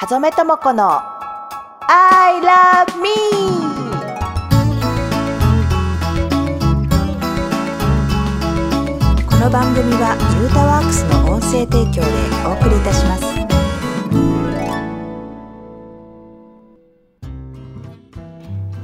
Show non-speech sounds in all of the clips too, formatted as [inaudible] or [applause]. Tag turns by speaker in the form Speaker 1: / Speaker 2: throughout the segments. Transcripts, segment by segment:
Speaker 1: はぞめともこの I love me! この番組はユータワークスの音声提供でお送りいたします。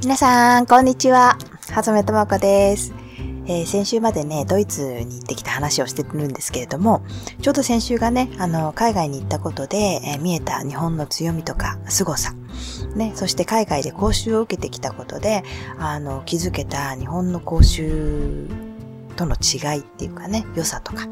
Speaker 1: 皆さんこんにちは。はぞめともこです。えー、先週までね、ドイツに行ってきた話をしてるんですけれども、ちょうど先週がね、あの、海外に行ったことで、えー、見えた日本の強みとか凄さ、ね、そして海外で講習を受けてきたことで、あの、気づけた日本の講習との違いっていうかね、良さとか、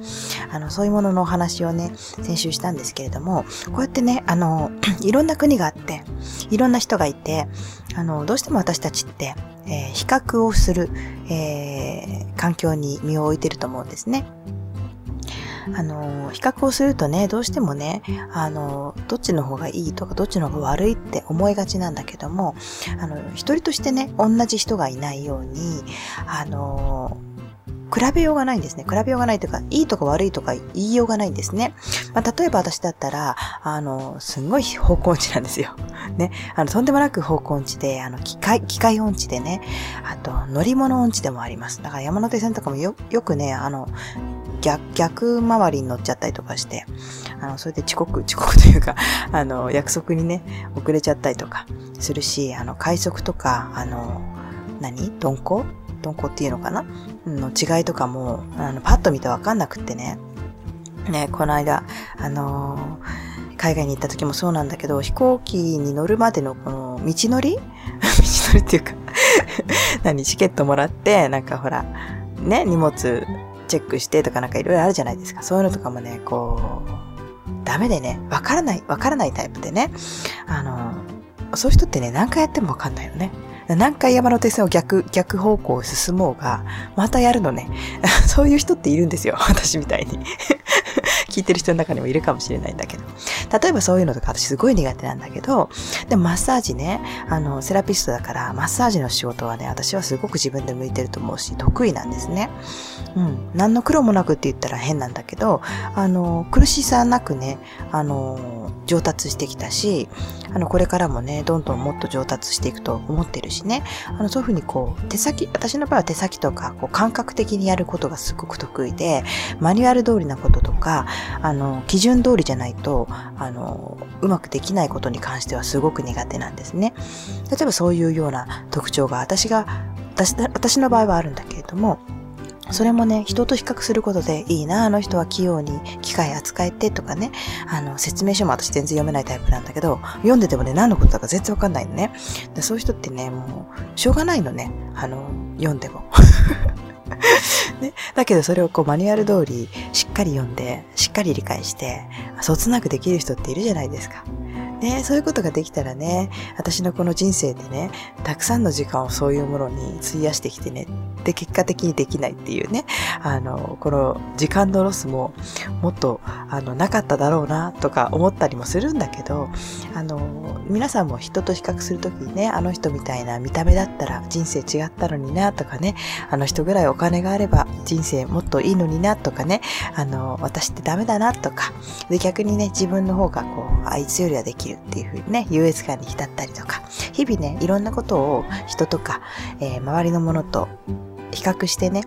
Speaker 1: あの、そういうもののお話をね、先週したんですけれども、こうやってね、あの、[clears throat] いろんな国があって、いろんな人がいて、あの、どうしても私たちって、えー、比較をする、えー、環境に身を置いてると思うんですね。あの、比較をするとね、どうしてもね、あの、どっちの方がいいとか、どっちの方が悪いって思いがちなんだけども、あの、一人としてね、同じ人がいないように、あの、比べようがないんですね。比べようがないというか、いいとか悪いとか言いようがないんですね。まあ、例えば私だったら、あの、すんごい方向音痴なんですよ。[laughs] ね。あの、とんでもなく方向音痴で、あの、機械、機械音痴でね、あと、乗り物音痴でもあります。だから山手線とかもよ、よくね、あの、逆、逆回りに乗っちゃったりとかして、あの、それで遅刻、遅刻というか、あの、約束にね、遅れちゃったりとかするし、あの、快速とか、あの、何？鈍行？鈍行っていうのかな？の違いとかも、あの、パッと見てわかんなくってね。ね、この間、あのー、海外に行った時もそうなんだけど、飛行機に乗るまでのこの道のり？[laughs] 道のりっていうか [laughs] 何、チケットもらって、なんかほら、ね、荷物チェックしてとかなんかいろいろあるじゃないですか。そういうのとかもね、こう、ダメでね、わからない、わからないタイプでね。あのー、そういう人ってね、何回やってもわかんないよね。何回山手線を逆、逆方向を進もうが、またやるのね。[laughs] そういう人っているんですよ。[laughs] 私みたいに。聞いてる人の中にもいるかもしれないんだけど。例えばそういうのとか私すごい苦手なんだけど、でもマッサージね、あの、セラピストだからマッサージの仕事はね、私はすごく自分で向いてると思うし、得意なんですね。うん。何の苦労もなくって言ったら変なんだけど、あの、苦しさなくね、あの、上達してきたし、あの、これからもね、どんどんもっと上達していくと思ってるしね、あの、そういうふうにこう、手先、私の場合は手先とか、こう、感覚的にやることがすごく得意で、マニュアル通りなこととか、あの、基準通りじゃないと、あの、うまくできないことに関してはすごく苦手なんですね。例えばそういうような特徴が私が、私私の場合はあるんだけれども、それもね、人と比較することでいいな、あの人は器用に機械扱えてとかね、あの、説明書も私全然読めないタイプなんだけど、読んでてもね、何のことだか全然わかんないのね。そういう人ってね、もう、しょうがないのね、あの、読んでも。[laughs] ね、だけどそれをこうマニュアル通りしっかり読んで、しっかり理解して、そつなくできる人っているじゃないですか。ね、そういうことができたらね、私のこの人生でね、たくさんの時間をそういうものに費やしてきてね、で、結果的にできないっていうね、あの、この時間のロスももっと、あの、なかっただろうな、とか思ったりもするんだけど、あの、皆さんも人と比較するときにね、あの人みたいな見た目だったら人生違ったのにな、とかね、あの人ぐらいお金があれば人生もっといいのにな、とかね、あの、私ってダメだな、とか、で、逆にね、自分の方がこう、あいつよりはできるっていうふうにね、優越感に浸ったりとか、日々ね、いろんなことを人とか、えー、周りのものと比較してね、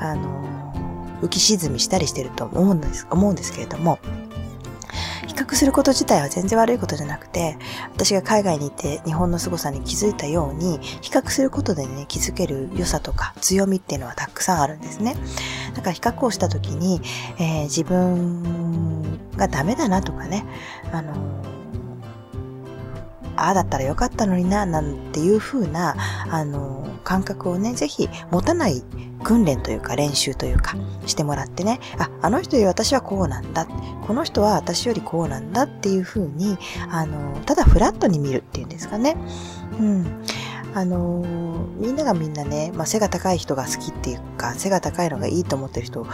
Speaker 1: あのー、浮き沈みしたりしてると思うんです、思うんですけれども、比較すること自体は全然悪いことじゃなくて、私が海外に行って日本の凄さに気づいたように、比較することでね、気づける良さとか強みっていうのはたくさんあるんですね。だから比較をした時に、えー、自分がダメだなとかね、あのああだったらよかったのにな、なんていう風な、あの、感覚をね、ぜひ持たない訓練というか練習というかしてもらってね、あ、あの人より私はこうなんだ。この人は私よりこうなんだっていう風に、あの、ただフラットに見るっていうんですかね。うん。あのー、みんながみんなね、まあ、背が高い人が好きっていうか、背が高いのがいいと思ってる人、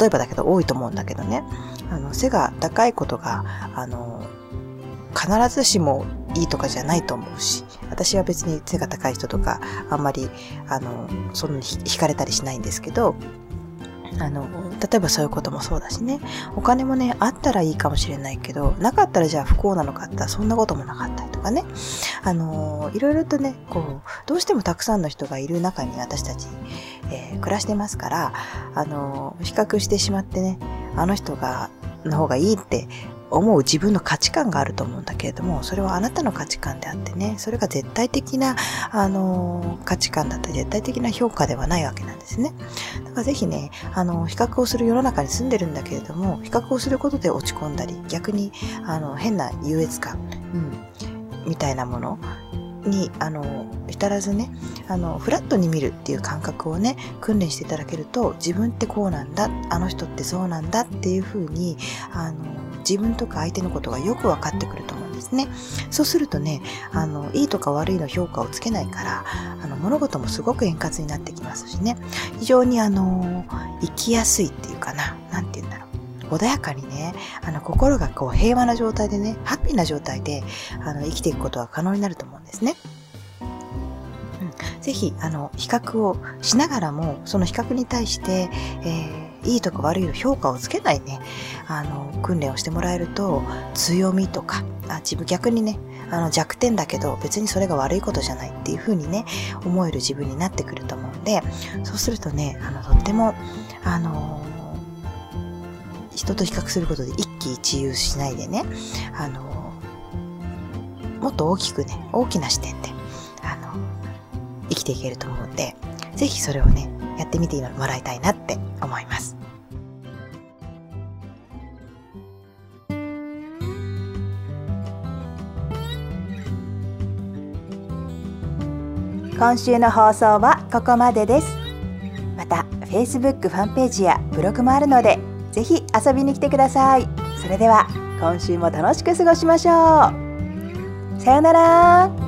Speaker 1: 例えばだけど多いと思うんだけどね、あの、背が高いことが、あのー必ずしもいいとかじゃないと思うし、私は別に背が高い人とか、あんまり、あの、そんなに惹かれたりしないんですけど、あの、例えばそういうこともそうだしね。お金もね、あったらいいかもしれないけど、なかったらじゃあ不幸なのかってそんなこともなかったりとかね。あの、いろいろとね、こう、どうしてもたくさんの人がいる中に私たち、えー、暮らしてますから、あの、比較してしまってね、あの人が、の方がいいって思う自分の価値観があると思うんだけれども、それはあなたの価値観であってね、それが絶対的な、あの、価値観だったり、絶対的な評価ではないわけなんですね。だからぜひね、あの、比較をする世の中に住んでるんだけれども、比較をすることで落ち込んだり、逆に、あの、変な優越感、うん、みたいなものに、あの、至らずね、あの、フラットに見るっていう感覚をね、訓練していただけると、自分ってこうなんだ、あの人ってそうなんだっていうふうに、あの、自分とか相手のことがよく分かってくると思うんですね。そうするとね、あの、いいとか悪いの評価をつけないから、あの、物事もすごく円滑になってきますしね、非常にあの、生きやすいっていうかな、なんて言うんだろう。穏やかにね、あの、心がこう平和な状態でね、ハッピーな状態で、あの、生きていくことは可能になると思うんですね。うん、ぜひ、あの、比較をしながらも、その比較に対して、えーいいとか悪いの評価をつけないね、あの、訓練をしてもらえると、強みとか、あ自分逆にね、あの弱点だけど別にそれが悪いことじゃないっていう風にね、思える自分になってくると思うんで、そうするとね、あの、とっても、あの人と比較することで一喜一憂しないでね、あのもっと大きくね、大きな視点で、あの、生きていけると思うんで、ぜひそれをね、やってみてもらいたいなって思います。今週の放送はここまでです。また、Facebook ファンページやブログもあるので、ぜひ遊びに来てください。それでは、今週も楽しく過ごしましょう。さようなら。